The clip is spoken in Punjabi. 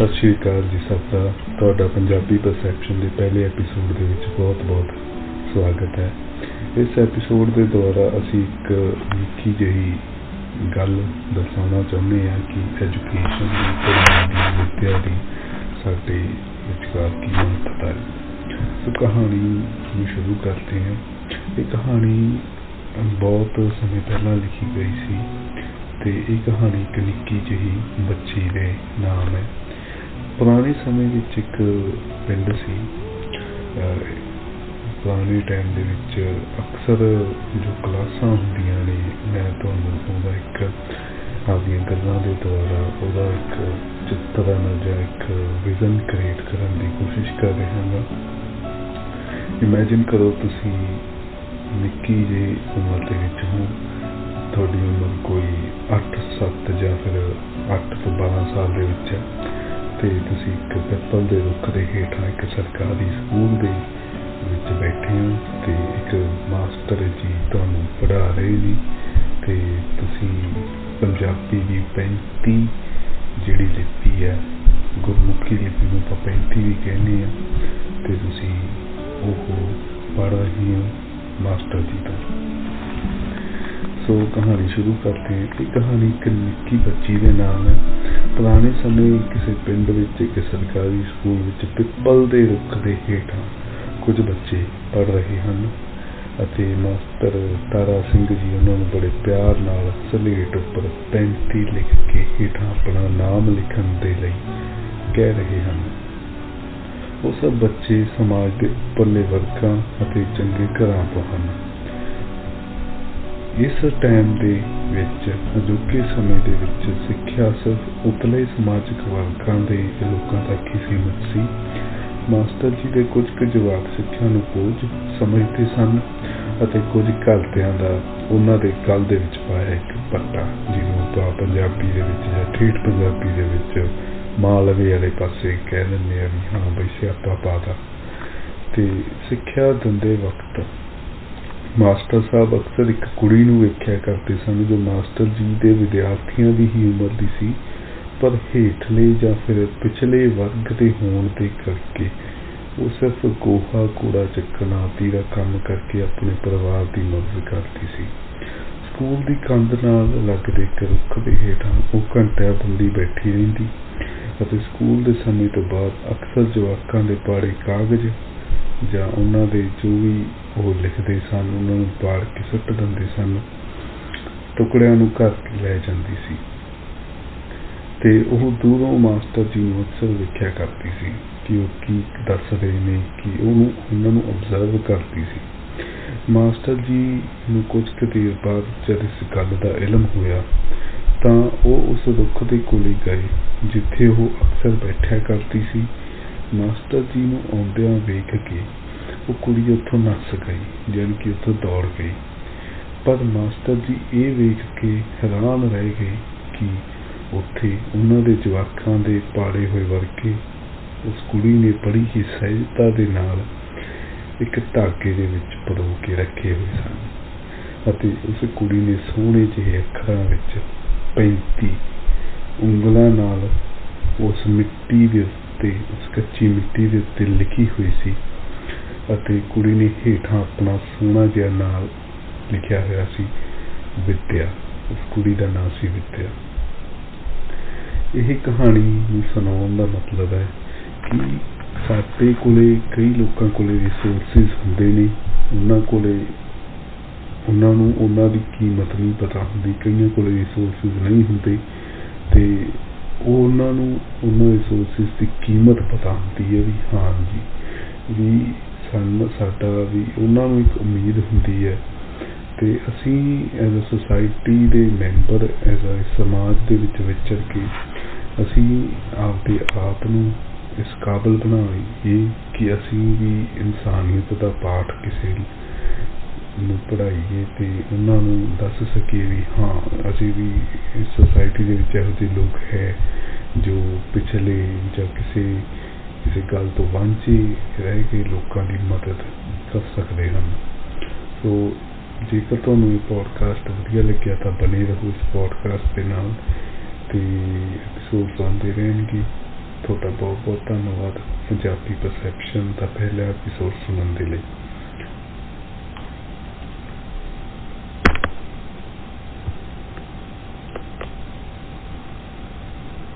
ਸਤਿ ਸ਼੍ਰੀ ਅਕਾਲ ਜੀ ਸਭ ਦਾ ਤੁਹਾਡਾ ਪੰਜਾਬੀ ਪਰਸੈਪਸ਼ਨ ਦੇ ਪਹਿਲੇ ਐਪੀਸੋਡ ਦੇ ਵਿੱਚ ਬਹੁਤ-ਬਹੁਤ ਸਵਾਗਤ ਹੈ। ਇਸ ਐਪੀਸੋਡ ਦੇ ਦੁਆਰਾ ਅਸੀਂ ਇੱਕ ਨਿੱਕੀ ਜਿਹੀ ਗੱਲ ਦੱਸਣਾ ਚਾਹੁੰਦੇ ਹਾਂ ਕਿ ਐਜੂਕੇਸ਼ਨ ਦੀ ਪੜ੍ਹਾਈ ਦੀ ਵਿਦਿਆ ਦੀ ਸਾਡੇ ਵਿਚਕਾਰ ਕੀ ਮਹੱਤਤਾ ਹੈ। ਸੋ ਕਹਾਣੀ ਨੂੰ ਸ਼ੁਰੂ ਕਰਦੇ ਹਾਂ। ਇਹ ਕਹਾਣੀ ਬਹੁਤ ਸਮੇਂ ਪਹਿਲਾਂ ਲਿਖੀ ਗਈ ਸੀ ਤੇ ਇਹ ਕਹਾਣੀ ਇੱਕ ਨਿੱਕੀ ਜਿਹੀ ਬੱਚੀ ਦੇ ਨਾਮ ਹੈ। ਪੁਰਾਣੇ ਸਮੇਂ ਵਿੱਚ ਇੱਕ ਪਿੰਡ ਸੀ। ਪੁਰਾਣੇ ਟਾਈਮ ਦੇ ਵਿੱਚ ਅਕਸਰ ਜੋ ਕਲਾਸਾਂ ਹੁੰਦੀਆਂ ਨੇ, ਮੈਂ ਤੁਹਾਨੂੰ ਉਹਦਾ ਇੱਕ ਆਪਣੀਆਂ ਗੱਲਾਂ ਦੇ ਦੁਆਰਾ ਉਹਦਾ ਇੱਕ ਚਿੱਤਰਨ ਜਾਂ ਇੱਕ ਵਿਜ਼ਨ ਕ੍ਰੀਏਟ ਕਰਨ ਦੀ ਕੋਸ਼ਿਸ਼ ਕਰ ਰਿਹਾ ਹਾਂ। ਇਮੇਜਿਨ ਕਰੋ ਤੁਸੀਂ ਨਿੱਕੀ ਜਿਹੀ ਉਮਰ ਦੇ ਵਿੱਚ ਹੋ। ਤੁਹਾਡੀ ਉਮਰ ਕੋਈ 8 7 ਜਾਂ ਫਿਰ 8 ਤੋਂ 12 ਸਾਲ ਦੇ ਵਿੱਚ ਹੈ। ਤੇ ਤੁਸੀਂ ਇੱਕ ਪਿੱਪਲ ਦੇ ਰੁੱਖ ਦੇ ਹੇਠਾਂ ਇੱਕ ਸਰਕਾਰੀ ਸਕੂਲ ਦੇ ਵਿੱਚ ਬੈਠੇ ਹੋ ਤੇ ਇੱਕ ਮਾਸਟਰ ਜੀ ਤੁਹਾਨੂੰ ਪੜ੍ਹਾ ਰਹੇ ਨੇ ਤੇ ਤੁਸੀਂ ਪੰਜਾਬੀ ਦੀ 35 ਜਿਹੜੀ ਲਿਪੀ ਹੈ, ਗੁਰਮੁਖੀ ਲਿਪੀ ਨੂੰ ਆਪਾਂ 35 ਵੀ ਕਹਿੰਦੇ ਆ ਤੇ ਤੁਸੀਂ ਉਹ ਪੜ੍ਹ ਰਹੇ ਹੋ ਮਾਸਟਰ ਜੀ ਤੋਂ। ਸੋ ਕਹਾਣੀ ਸ਼ੁਰੂ ਕਰਦੇ ਹਾਂ ਇਹ ਕਹਾਣੀ ਇੱਕ ਨਿੱਕੀ ਬੱਚੀ ਦੇ ਨਾਮ ਹੈ। ਪੁਰਾਣੇ ਸਮੇਂ ਕਿਸੇ ਪਿੰਡ ਵਿੱਚ ਇੱਕ ਸਰਕਾਰੀ ਸਕੂਲ ਵਿੱਚ ਪਿੱਪਲ ਦੇ ਰੁੱਖ ਦੇ ਹੇਠਾਂ ਕੁਝ ਬੱਚੇ ਪੜ ਰਹੇ ਹਨ ਅਤੇ ਮਾਸਟਰ ਤਾਰਾ ਸਿੰਘ ਜੀ ਉਹਨਾਂ ਨੂੰ ਬੜੇ ਪਿਆਰ ਨਾਲ ਸਲੇਟ ਉੱਪਰ 35 ਲਿਖ ਕੇ ਹੇਠਾਂ ਆਪਣਾ ਨਾਮ ਲਿਖਣ ਦੇ ਲਈ ਕਹਿ ਰਹੇ ਹਨ। ਉਹ ਸਭ ਬੱਚੇ ਸਮਾਜ ਦੇ ਉੱਪਰਲੇ ਵਰਗਾਂ ਅਤੇ ਚੰਗੇ ਘਰਾਂ ਤੋਂ ਹਨ। ਇਸ ਟਾਈਮ ਦੇ ਵਿੱਚ, ਅਜੋਕੇ ਸਮੇਂ ਦੇ ਵਿੱਚ ਸਿੱਖਿਆ ਸਿਰਫ ਉਤਲੇ ਸਮਾਜਿਕ ਵਰਗਾਂ ਦੇ ਲੋਕਾਂ ਤੱਕ ਹੀ ਸੀਮਿਤ ਸੀ। ਮਾਸਟਰ ਜੀ ਦੇ ਕੁਝ ਕੁ ਜਵਾਬ ਸਿੱਖਿਆ ਨੂੰ ਕੋਝ ਸਮਝਦੇ ਸਨ ਅਤੇ ਕੁਝ ਘਰਦਿਆਂ ਦਾ ਉਹਨਾਂ ਦੇ ਗੱਲ ਦੇ ਵਿੱਚ ਪਾਇਆ ਇੱਕ ਪੱਟਾ, ਜਿਹਨੂੰ ਆਪਾਂ ਪੰਜਾਬੀ ਦੇ ਵਿੱਚ ਜਾਂ ਠੇਠ ਪੰਜਾਬੀ ਦੇ ਵਿੱਚ ਮਾਲਵੇ ਵਾਲੇ ਪਾਸੇ ਕਹਿ ਦਿੰਦੇ ਆ ਵੀ ਹਾਂ ਬਈ ਸਿਆਪਾ ਪਾਦਾ ਤੇ ਸਿੱਖਿਆ ਦਿੰਦੇ ਵਕਤ ਮਾਸਟਰ ਸਾਹਿਬ ਅਕਸਰ ਇੱਕ ਕੁੜੀ ਨੂੰ ਵੇਖਿਆ ਕਰਦੇ ਸਨ ਜੋ ਮਾਸਟਰ ਜੀ ਦੇ ਵਿਦਿਆਰਥੀਆਂ ਦੀ ਹੀ ਉਮਰ ਦੀ ਸੀ, ਪਰ ਹੇਠਲੇ ਜਾਂ ਫਿਰ ਪਿਛਲੇ ਵਰਗ ਦੇ ਹੋਣ ਦੇ ਕਰਕੇ ਉਹ ਸਿਰਫ ਗੋਹਾ, ਕੂੜਾ ਚੱਕਣ ਆਦਿ ਦਾ ਕੰਮ ਕਰਕੇ ਆਪਣੇ ਪਰਿਵਾਰ ਦੀ ਮਦਦ ਕਰਦੀ ਸੀ। ਸਕੂਲ ਦੀ ਕੰਧ ਨਾਲ ਲੱਗਦੇ ਇੱਕ ਰੁੱਖ ਦੇ ਹੇਠਾਂ ਉਹ ਘੰਟਿਆਂ ਬੰਦੀ ਬੈਠੀ ਰਹਿੰਦੀ ਅਤੇ ਸਕੂਲ ਦੇ ਸਮੇਂ ਤੋਂ ਬਾਅਦ ਅਕਸਰ ਜਵਾਕਾਂ ਦੇ ਪਾੜੇ ਕਾਗਜ਼ ਜਾਂ ਉਹਨਾਂ ਦੇ ਜੋ ਵੀ ਉਹ ਲਿਖਦੇ ਸਨ, ਉਹਨਾਂ ਨੂੰ ਪਾੜ ਕੇ ਸੁੱਟ ਦਿੰਦੇ ਸਨ, ਟੁਕੜਿਆਂ ਨੂੰ ਘਰ ਲੈ ਜਾਂਦੀ ਸੀ। ਤੇ ਉਹ ਦੂਰੋਂ ਮਾਸਟਰ ਜੀ ਨੂੰ ਅਕਸਰ ਵੇਖਿਆ ਕਰਦੀ ਸੀ ਕਿ ਉਹ ਕੀ ਦੱਸ ਰਹੇ ਨੇ, ਕਿ ਉਹਨੂੰ ਉਹਨਾਂ ਨੂੰ ਅਬਜ਼ਰਵ ਕਰਦੀ ਸੀ। ਮਾਸਟਰ ਜੀ ਨੂੰ ਕੁਝ ਕੁ ਦੇਰ ਬਾਅਦ ਜਦ ਇਸ ਗੱਲ ਦਾ ਇਲਮ ਹੋਇਆ, ਤਾਂ ਉਹ ਉਸ ਰੁੱਖ ਦੇ ਕੋਲੇ ਗਏ, ਜਿੱਥੇ ਉਹ ਅਕਸਰ ਬੈਠਿਆ ਕਰਦੀ ਸੀ ਮਾਸਟਰ ਜੀ ਨੂੰ ਆਉਂਦਿਆਂ ਵੇਖ ਕੇ ਉਹ ਕੁੜੀ ਉੱਥੋਂ ਨੱਸ ਗਈ ਜਾਨ ਕਿ ਉੱਥੋਂ ਦੌੜ ਗਈ। ਪਰ ਮਾਸਟਰ ਜੀ ਇਹ ਵੇਖ ਕੇ ਹੈਰਾਨ ਰਹਿ ਗਏ ਕਿ ਉੱਥੇ ਉਹਨਾਂ ਦੇ ਜਵਾਕਾਂ ਦੇ ਪਾੜੇ ਹੋਏ ਵਰਗੇ ਉਸ ਕੁੜੀ ਨੇ ਬੜੀ ਹੀ ਸਹਿਜਤਾ ਦੇ ਨਾਲ ਇੱਕ ਧਾਗੇ ਦੇ ਵਿੱਚ ਪਰੋ ਕੇ ਰੱਖੇ ਹੋਏ ਸਨ ਅਤੇ ਉਸ ਕੁੜੀ ਨੇ ਸੋਹਣੇ ਜਿਹੇ ਅੱਖਰਾਂ ਵਿੱਚ 35 ਉਂਗਲਾਂ ਨਾਲ ਉਸ ਮਿੱਟੀ ਦੇ ਉੱਤੇ ਉਸ ਕੱਚੀ ਮਿੱਟੀ ਦੇ ਉੱਤੇ ਲਿਖੀ ਹੋਈ ਸੀ ਅਤੇ ਕੁੜੀ ਨੇ ਹੇਠਾਂ ਆਪਣਾ ਸੋਹਣਾ ਜਿਹਾ ਨਾਮ ਲਿਖਿਆ ਹੋਇਆ ਸੀ, ਵਿਦਿਆ। ਉਸ ਕੁੜੀ ਦਾ ਨਾਮ ਸੀ ਵਿਦਿਆ। ਇਹ ਕਹਾਣੀ ਨੂੰ ਸੁਣਾਉਣ ਦਾ ਮਤਲਬ ਹੈ ਕਿ ਸਾਡੇ ਕੋਲੇ ਕਈ ਲੋਕਾਂ ਕੋਲੇ ਰਿਸੋਰਸਿਸ ਹੁੰਦੇ ਨੇ। ਉਹਨਾਂ ਕੋਲੇ, ਉਹਨਾਂ ਨੂੰ ਉਹਨਾਂ ਦੀ ਕੀਮਤ ਨਹੀਂ ਪਤਾ ਹੁੰਦੀ। ਕਈਆਂ ਕੋਲੇ ਰਿਸੋਰਸਿਸ ਨਹੀਂ ਹੁੰਦੇ। ਤੇ ਉਹ ਉਹਨਾਂ ਨੂੰ, ਉਹਨਾਂ ਰਿਸੋਰਸਿਸ ਦੀ ਕੀਮਤ ਪਤਾ ਹੁੰਦੀ ਹੈ ਵੀ ਹਾਂ ਜੀ, ਵੀ ਸਾਨੂੰ, ਸਾਡਾ ਵੀ ਉਹਨਾਂ ਨੂੰ ਇੱਕ ਉਮੀਦ ਹੁੰਦੀ ਹੈ। ਤੇ ਅਸੀਂ ਐਜ਼ ਅ ਸੋਸਾਇਟੀ ਦੇ ਮੈਂਬਰ ਐਜ਼ ਅ ਸਮਾਜ ਦੇ ਵਿੱਚ ਵਿਚਰ ਕੇ ਅਸੀਂ ਆਪਦੇ ਆਪ ਨੂੰ ਇਸ ਕਾਬਲ ਬਣਾਈਏ ਕਿ ਅਸੀਂ ਵੀ ਇਨਸਾਨੀਅਤ ਦਾ ਪਾਠ ਕਿਸੇ ਨੂੰ ਪੜ੍ਹਾਈਏ ਤੇ ਉਹਨਾਂ ਨੂੰ ਦੱਸ ਸਕੀਏ ਵੀ ਹਾਂ, ਅਸੀਂ ਵੀ ਇਸ ਸੋਸਾਇਟੀ ਦੇ ਵਿੱਚ ਇਹੋ ਜਿਹੇ ਲੋਕ ਹੈ ਜੋ ਪਿਛਲੇ ਜਾਂ ਕਿਸੇ ਕਿਸੇ ਗੱਲ ਤੋਂ ਵਾਂਝੇ ਰਹਿ ਕੇ ਲੋਕਾਂ ਦੀ ਮਦਦ ਕਰ ਸਕਦੇ ਹਨ। ਸੋ ਜੇਕਰ ਤੁਹਾਨੂੰ ਇਹ ਪੋਡਕਾਸਟ ਵਧੀਆ ਲੱਗਿਆ ਤਾਂ ਬਨੇ ਰਹੋ ਇਸ ਪੋਡਕਾਸਟ ਦੇ ਨਾਲ ਤੇ ਐਪੀਸੋਡਸ ਆਉਂਦੇ ਰਹਿਣਗੇ। ਤੁਹਾਡਾ ਬਹੁਤ ਬਹੁਤ ਧੰਨਵਾਦ। ਪੰਜਾਬੀ ਪਰਸੈਪਸ਼ਨ ਦਾ ਪਹਿਲਾ ਐਪੀਸੋਡ ਸੁਣਨ ਦੇ ਲਈ।